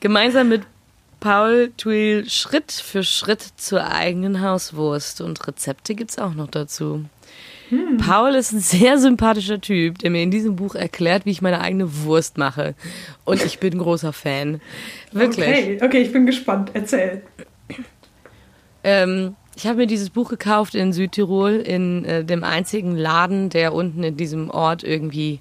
Gemeinsam mit Paul Thuil Schritt für Schritt zur eigenen Hauswurst und Rezepte gibt's auch noch dazu. Hm. Paul ist ein sehr sympathischer Typ, der mir in diesem Buch erklärt, wie ich meine eigene Wurst mache. Und ich bin großer Fan. Wirklich. Okay, okay, ich bin gespannt. Erzähl. Ähm, ich habe mir dieses Buch gekauft in Südtirol, in äh, dem einzigen Laden, der unten in diesem Ort irgendwie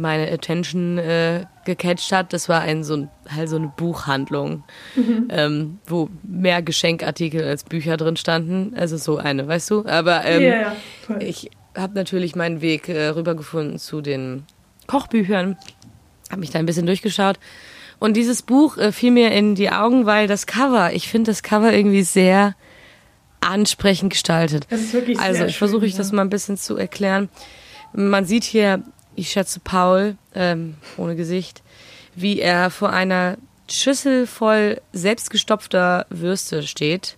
meine Attention äh, gecatcht hat. Das war ein, so, ein, halt so eine Buchhandlung, mhm. ähm, wo mehr Geschenkartikel als Bücher drin standen. Also so eine, weißt du? Aber ähm, yeah, ich habe natürlich meinen Weg äh, rübergefunden zu den Kochbüchern, habe mich da ein bisschen durchgeschaut. Und dieses Buch äh, fiel mir in die Augen, weil das Cover, ich finde das Cover irgendwie sehr ansprechend gestaltet. Das ist wirklich also ich versuche ich das mal ein bisschen zu erklären. Man sieht hier, ich schätze Paul ähm, ohne Gesicht, wie er vor einer Schüssel voll selbstgestopfter Würste steht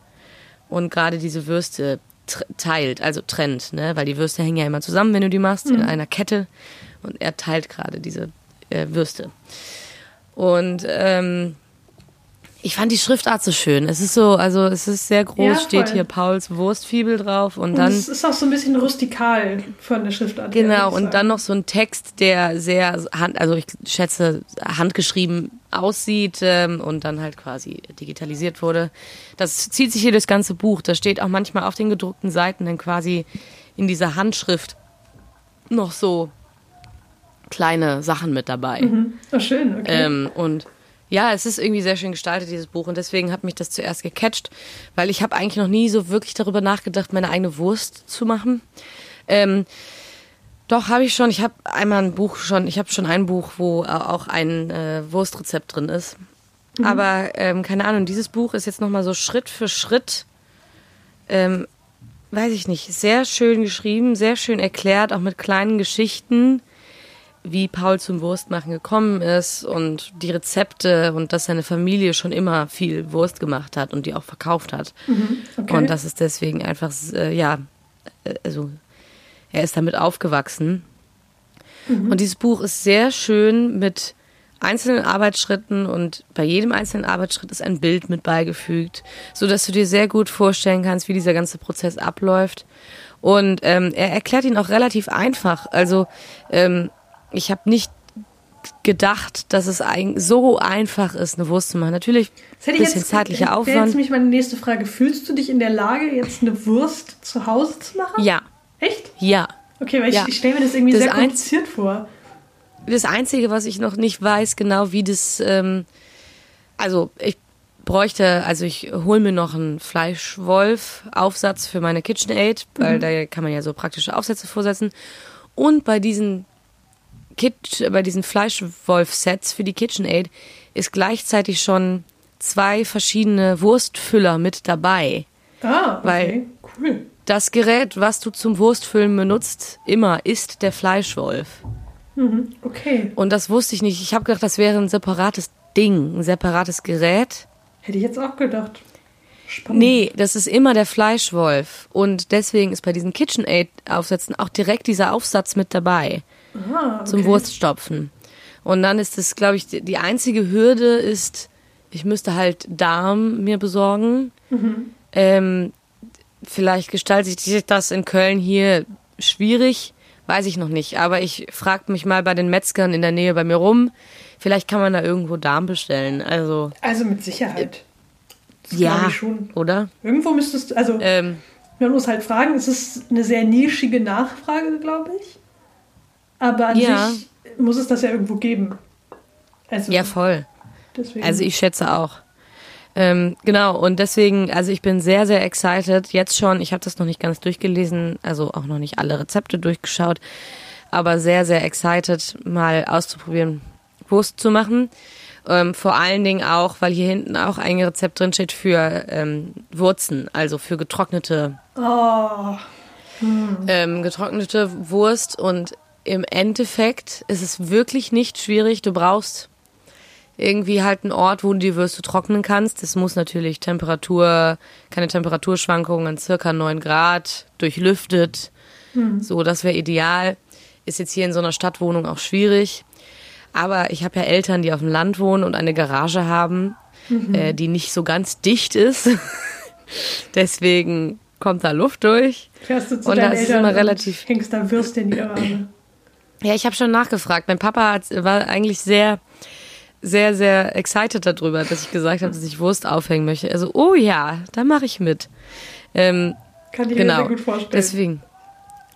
und gerade diese Würste teilt, also trennt, ne? weil die Würste hängen ja immer zusammen, wenn du die machst, mhm. in einer Kette und er teilt gerade diese äh, Würste. Und ähm, ich fand die Schriftart so schön. Es ist so, also es ist sehr groß, ja, steht hier Pauls Wurstfibel drauf und, und dann. Es ist auch so ein bisschen rustikal von der Schriftart. Genau, und dann noch so ein Text, der sehr, hand, also ich schätze, handgeschrieben aussieht ähm, und dann halt quasi digitalisiert wurde. Das zieht sich hier durchs ganze Buch. Da steht auch manchmal auf den gedruckten Seiten dann quasi in dieser Handschrift noch so kleine Sachen mit dabei. Mhm. Oh, schön, okay. Ähm, und ja, es ist irgendwie sehr schön gestaltet, dieses Buch. Und deswegen hat mich das zuerst gecatcht, weil ich habe eigentlich noch nie so wirklich darüber nachgedacht, meine eigene Wurst zu machen. Ähm, doch, habe ich schon. Ich habe einmal ein Buch schon, ich habe schon ein Buch, wo auch ein äh, Wurstrezept drin ist. Mhm. Aber ähm, keine Ahnung, dieses Buch ist jetzt nochmal so Schritt für Schritt, ähm, weiß ich nicht, sehr schön geschrieben, sehr schön erklärt, auch mit kleinen Geschichten wie Paul zum Wurstmachen gekommen ist und die Rezepte und dass seine Familie schon immer viel Wurst gemacht hat und die auch verkauft hat. Mhm, okay. Und das ist deswegen einfach, äh, ja, äh, also er ist damit aufgewachsen. Mhm. Und dieses Buch ist sehr schön mit einzelnen Arbeitsschritten und bei jedem einzelnen Arbeitsschritt ist ein Bild mit beigefügt, so dass du dir sehr gut vorstellen kannst, wie dieser ganze Prozess abläuft. Und ähm, er erklärt ihn auch relativ einfach. Also ähm, ich habe nicht gedacht, dass es ein, so einfach ist, eine Wurst zu machen. Natürlich ein bisschen jetzt, zeitlicher Aufwand. Ist mich meine nächste Frage. Fühlst du dich in der Lage, jetzt eine Wurst zu Hause zu machen? Ja. Echt? Ja. Okay, weil ja. ich, ich stelle mir das irgendwie das sehr kompliziert vor. Das Einzige, was ich noch nicht weiß, genau wie das, ähm, also ich bräuchte, also ich hole mir noch einen Fleischwolf-Aufsatz für meine KitchenAid, weil mhm. da kann man ja so praktische Aufsätze vorsetzen. Und bei diesen Kit bei diesen Fleischwolf-Sets für die KitchenAid ist gleichzeitig schon zwei verschiedene Wurstfüller mit dabei. Ah, okay. Weil cool. Das Gerät, was du zum Wurstfüllen benutzt, immer ist der Fleischwolf. Mhm, okay. Und das wusste ich nicht. Ich habe gedacht, das wäre ein separates Ding, ein separates Gerät. Hätte ich jetzt auch gedacht. Spannend. Nee, das ist immer der Fleischwolf. Und deswegen ist bei diesen KitchenAid-Aufsätzen auch direkt dieser Aufsatz mit dabei. Aha, okay. zum Wurststopfen. Und dann ist es, glaube ich, die einzige Hürde ist, ich müsste halt Darm mir besorgen. Mhm. Ähm, vielleicht gestaltet sich das in Köln hier schwierig, weiß ich noch nicht. Aber ich frage mich mal bei den Metzgern in der Nähe bei mir rum. Vielleicht kann man da irgendwo Darm bestellen. Also, also mit Sicherheit. Das ja, schon. oder? Irgendwo müsstest du, also ähm, man muss halt fragen, es ist eine sehr nischige Nachfrage, glaube ich. Aber an ja. sich muss es das ja irgendwo geben. Also, ja, voll. Deswegen. Also ich schätze auch. Ähm, genau, und deswegen, also ich bin sehr, sehr excited. Jetzt schon, ich habe das noch nicht ganz durchgelesen, also auch noch nicht alle Rezepte durchgeschaut, aber sehr, sehr excited, mal auszuprobieren, Wurst zu machen. Ähm, vor allen Dingen auch, weil hier hinten auch ein Rezept drin steht für ähm, Wurzen, also für getrocknete, oh. hm. ähm, getrocknete Wurst und im Endeffekt ist es wirklich nicht schwierig. Du brauchst irgendwie halt einen Ort, wo du die Würste trocknen kannst. Das muss natürlich Temperatur, keine Temperaturschwankungen, circa 9 Grad, durchlüftet. Mhm. So, das wäre ideal. Ist jetzt hier in so einer Stadtwohnung auch schwierig. Aber ich habe ja Eltern, die auf dem Land wohnen und eine Garage haben, mhm. äh, die nicht so ganz dicht ist. <laughs> Deswegen kommt da Luft durch. Fährst du zu Und deinen da ist es Eltern immer und relativ- hängst da Würstchen in die Arme. Ja, ich habe schon nachgefragt. Mein Papa hat, war eigentlich sehr, sehr, sehr excited darüber, dass ich gesagt habe, dass ich Wurst aufhängen möchte. Also, oh ja, da mache ich mit. Ähm, Kann ich mir genau. sehr gut vorstellen. Deswegen.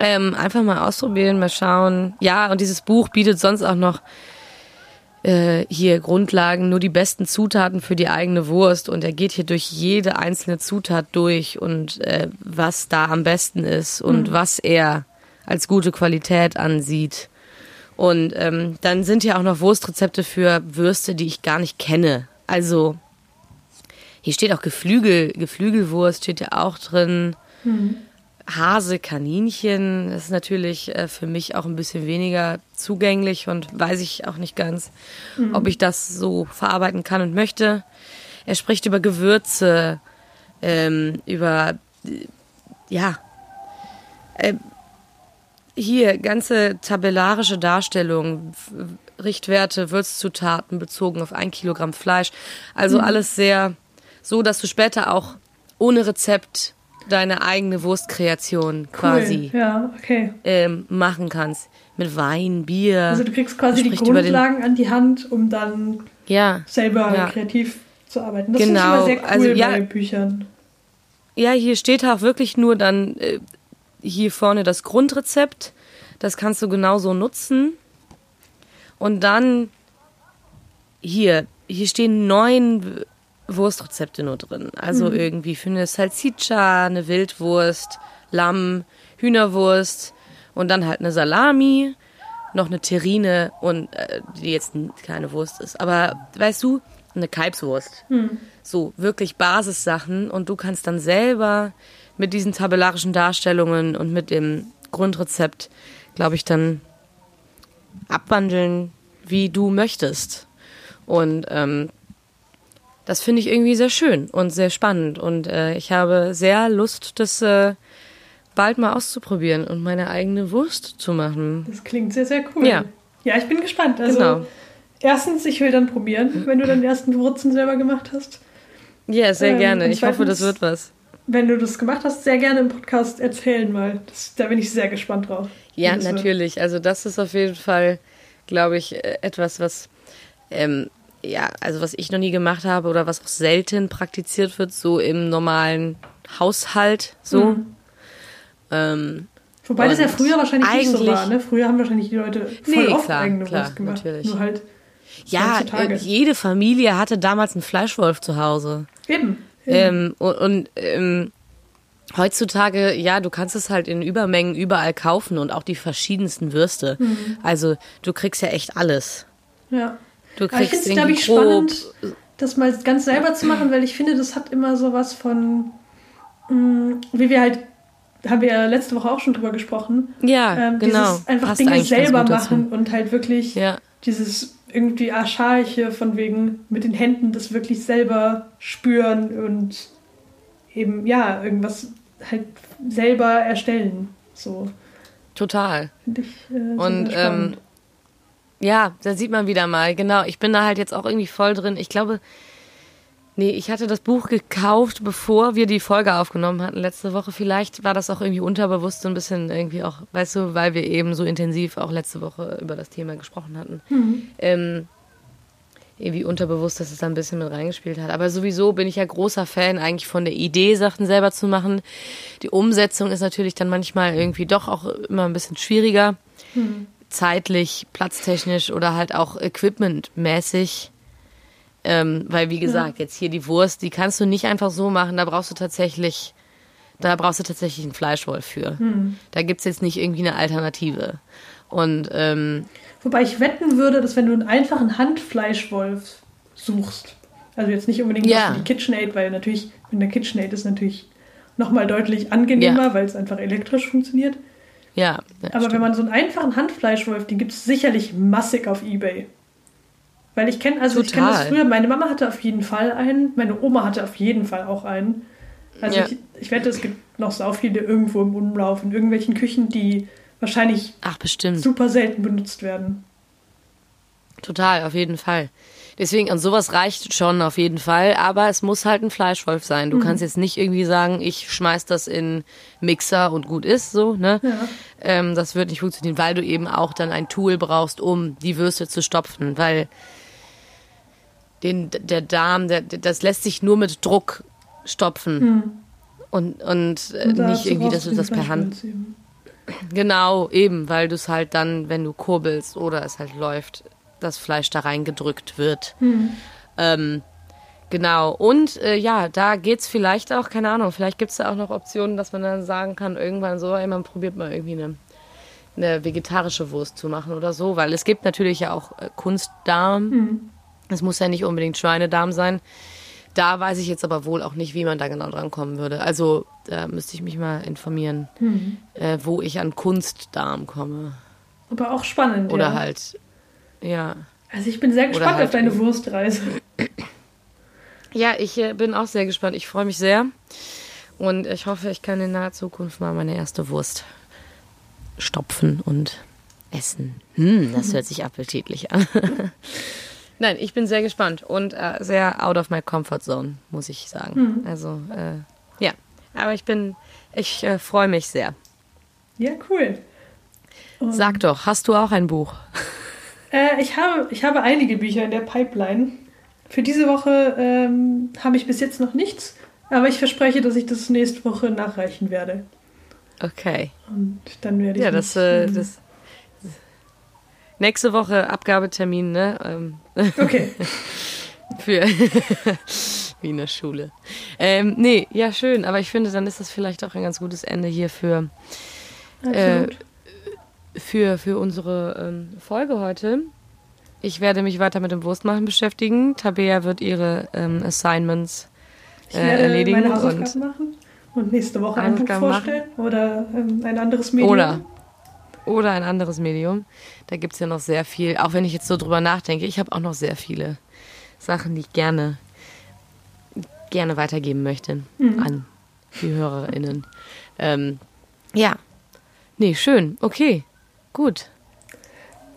Ähm, einfach mal ausprobieren, mal schauen. Ja, und dieses Buch bietet sonst auch noch äh, hier Grundlagen, nur die besten Zutaten für die eigene Wurst. Und er geht hier durch jede einzelne Zutat durch und äh, was da am besten ist und was er als gute Qualität ansieht. Und ähm, dann sind hier auch noch Wurstrezepte für Würste, die ich gar nicht kenne. Also hier steht auch Geflügel, Geflügelwurst steht ja auch drin. Hase, Kaninchen, das ist natürlich äh, für mich auch ein bisschen weniger zugänglich und weiß ich auch nicht ganz, ob ich das so verarbeiten kann und möchte. Er spricht über Gewürze, ähm, über, äh, ja, äh, hier ganze tabellarische Darstellung, Richtwerte, Würzzutaten bezogen auf ein Kilogramm Fleisch. Also alles sehr so, dass du später auch ohne Rezept deine eigene Wurstkreation quasi Cool. Ja, okay. ähm, machen kannst. Mit Wein, Bier. Also du kriegst quasi die den- Grundlagen an die Hand, um dann ja, selber Ja. kreativ zu arbeiten. Das Genau, finde ich immer sehr cool also ja- bei Büchern. Ja, hier steht auch wirklich nur dann äh, hier vorne das Grundrezept. Das kannst du genauso nutzen. Und dann hier, hier stehen neun Wurstrezepte nur drin. Also irgendwie für eine Salsiccia, eine Wildwurst, Lamm, Hühnerwurst und dann halt eine Salami, noch eine Terrine und äh, die jetzt keine Wurst ist. Aber weißt du, eine Kalbswurst. So wirklich Basissachen und du kannst dann selber mit diesen tabellarischen Darstellungen und mit dem Grundrezept, glaube ich, dann abwandeln, wie du möchtest. Und ähm, das finde ich irgendwie sehr schön und sehr spannend. Und äh, ich habe sehr Lust, das äh, bald mal auszuprobieren und meine eigene Wurst zu machen. Das klingt sehr, sehr cool. Ja. Ja, ich bin gespannt. Also Genau. erstens, ich will dann probieren, wenn du deine ersten Wurzen selber gemacht hast. Ja, sehr Ähm, gerne. Ich hoffe, das wird was. Wenn du das gemacht hast, sehr gerne im Podcast erzählen mal. Das, da bin ich sehr gespannt drauf. Ja, das wird. natürlich. Also das ist auf jeden Fall, glaube ich, äh, etwas, was ähm, ja, also was ich noch nie gemacht habe oder was auch selten praktiziert wird, so im normalen Haushalt, so. Mhm. Ähm, Wobei das ja früher wahrscheinlich nicht so war. Ne? Früher haben wahrscheinlich die Leute voll Nee, oft klar, eigene klar, Wurst gemacht. natürlich. Nur halt ja, äh, jede Familie hatte damals einen Fleischwolf zu Hause. eben. Eben. Ähm, und und ähm, heutzutage, ja, du kannst es halt in Übermengen überall kaufen und auch die verschiedensten Würste. Mhm. Also du kriegst ja echt alles. ja. Du Aber ich kriegst finde es, glaube ich, grob- spannend, das mal ganz selber zu machen, weil ich finde, das hat immer so was von, mh, wie wir halt, haben wir ja letzte Woche auch schon drüber gesprochen, Ja, ähm, genau. dieses einfach Passt Dinge selber dazu. machen und halt wirklich Ja, dieses irgendwie Archaische von wegen mit den Händen das wirklich selber spüren und eben, ja, irgendwas halt selber erstellen. So, total. finde ich äh, Und ähm, ja, da sieht man wieder mal, genau. Ich bin da halt jetzt auch irgendwie voll drin. Ich glaube, nee, ich hatte das Buch gekauft, bevor wir die Folge aufgenommen hatten letzte Woche. Vielleicht war das auch irgendwie unterbewusst so ein bisschen irgendwie auch, weißt du, weil wir eben so intensiv auch letzte Woche über das Thema gesprochen hatten. Ähm, irgendwie unterbewusst, dass es da ein bisschen mit reingespielt hat. Aber sowieso bin ich ja großer Fan eigentlich von der Idee, Sachen selber zu machen. Die Umsetzung ist natürlich dann manchmal irgendwie doch auch immer ein bisschen schwieriger. Zeitlich, platztechnisch oder halt auch equipmentmäßig. Ähm, weil, wie gesagt, jetzt hier die Wurst, die kannst du nicht einfach so machen. Da brauchst du tatsächlich, da brauchst du tatsächlich einen Fleischwolf für. Da gibt's jetzt nicht irgendwie eine Alternative. Und ähm, Wobei ich wetten würde, dass wenn du einen einfachen Handfleischwolf suchst, also jetzt nicht unbedingt Ja. die KitchenAid, weil natürlich in der KitchenAid ist natürlich nochmal deutlich angenehmer, Ja. weil es einfach elektrisch funktioniert. ja. Aber wenn man so einen einfachen Handfleischwolf, den gibt es sicherlich massig auf Ebay. Weil ich kenne, also ich kenne das Total. früher, meine Mama hatte auf jeden Fall einen, meine Oma hatte auf jeden Fall auch einen. Also Ja. ich, ich wette, es gibt noch so viele irgendwo im Umlauf, in irgendwelchen Küchen, die wahrscheinlich Ach, super selten benutzt werden. Total, auf jeden Fall. Deswegen, und sowas reicht schon auf jeden Fall, aber es muss halt ein Fleischwolf sein. Du mhm. kannst jetzt nicht irgendwie sagen, ich schmeiß das in Mixer und gut ist, so, ne? Ja. Ähm, das wird nicht funktionieren, weil du eben auch dann ein Tool brauchst, um die Würste zu stopfen, weil den, der Darm, der, das lässt sich nur mit Druck stopfen. Mhm. Und, und, äh, und nicht irgendwie, dass du das per Hand. Genau, eben, weil du es halt dann, wenn du kurbelst oder es halt läuft, das Fleisch da reingedrückt wird. Mhm. Ähm, genau. Und äh, ja, da geht es vielleicht auch, keine Ahnung, vielleicht gibt es da auch noch Optionen, dass man dann sagen kann, irgendwann so, ey, man probiert mal irgendwie eine, eine vegetarische Wurst zu machen oder so, weil es gibt natürlich ja auch äh, Kunstdarm. Mhm. Es muss ja nicht unbedingt Schweinedarm sein. Da weiß ich jetzt aber wohl auch nicht, wie man da genau dran kommen würde. Also da müsste ich mich mal informieren, mhm. äh, wo ich an Kunstdarm komme. Aber auch spannend. Oder ja. halt ja. Also ich bin sehr gespannt halt auf deine Wurstreise. <clears throat> Ja, ich äh, bin auch sehr gespannt. Ich freue mich sehr. Und ich hoffe, ich kann in naher Zukunft mal meine erste Wurst stopfen und essen. Hm, das hört sich appetitlich an. <laughs> <laughs> Nein, ich bin sehr gespannt und äh, sehr out of my comfort zone, muss ich sagen. Mhm. Also, äh, ja. Aber ich bin, ich äh, freue mich sehr. Ja, cool. Um, Sag doch, hast du auch ein Buch? Äh, ich, habe, ich habe einige Bücher in der Pipeline. Für diese Woche ähm, habe ich bis jetzt noch nichts, aber ich verspreche, dass ich das nächste Woche nachreichen werde. Okay. Und dann werde ich. Ja, das, äh, das nächste Woche Abgabetermin, ne? Ähm. Okay. <laughs> Für <laughs> wie in der Schule. Ähm, nee, ja, schön, aber ich finde, dann ist das vielleicht auch ein ganz gutes Ende hier für. Äh, für, für unsere ähm, Folge heute. Ich werde mich weiter mit dem Wurstmachen beschäftigen. Tabea wird ihre ähm, Assignments äh, ich werde erledigen. Meine Hausaufgaben und machen und nächste Woche ein Buch vorstellen machen. oder ähm, ein anderes Medium. Oder, oder ein anderes Medium. Da gibt es ja noch sehr viel. Auch wenn ich jetzt so drüber nachdenke, ich habe auch noch sehr viele Sachen, die ich gerne, gerne weitergeben möchte mhm. an die HörerInnen. Ähm, ja. Nee, schön. Okay. Gut.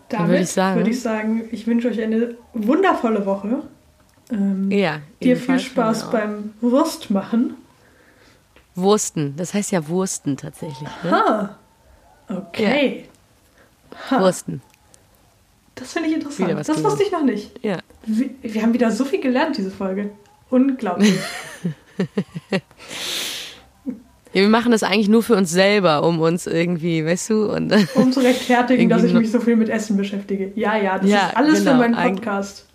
Damit würde ich, sagen, würde ich sagen, ich wünsche euch eine wundervolle Woche. Ähm, ja. Dir viel Spaß beim Wurstmachen. Wursten, das heißt ja Wursten tatsächlich. Ne? Ha. Okay. Ja. Wursten. Das finde ich interessant. Das wusste ich noch nicht. Ja. Wir, wir haben wieder so viel gelernt, diese Folge. Unglaublich. <laughs> <laughs> Ja, wir machen das eigentlich nur für uns selber, um uns irgendwie, weißt du, und um zu rechtfertigen, <laughs> dass ich mich so viel mit Essen beschäftige. Ja, ja, das ja, ist alles genau, für meinen Podcast.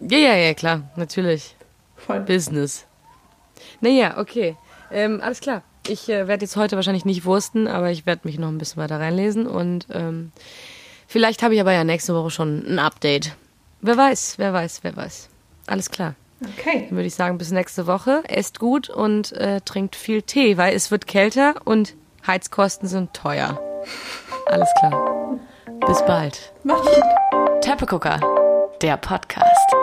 Ja, ja, ja, klar, natürlich. Voll. Business. Naja, okay. Ähm, alles klar. Ich äh, werde jetzt heute wahrscheinlich nicht wursten, aber ich werde mich noch ein bisschen weiter reinlesen und ähm, vielleicht habe ich aber ja nächste Woche schon ein Update. Wer weiß, wer weiß, wer weiß. Alles klar. Okay. Dann würde ich sagen, bis nächste Woche. Esst gut und äh, trinkt viel Tee, weil es wird kälter und Heizkosten sind teuer. Alles klar. Bis bald. Macht's gut. Teppegucker, der Podcast.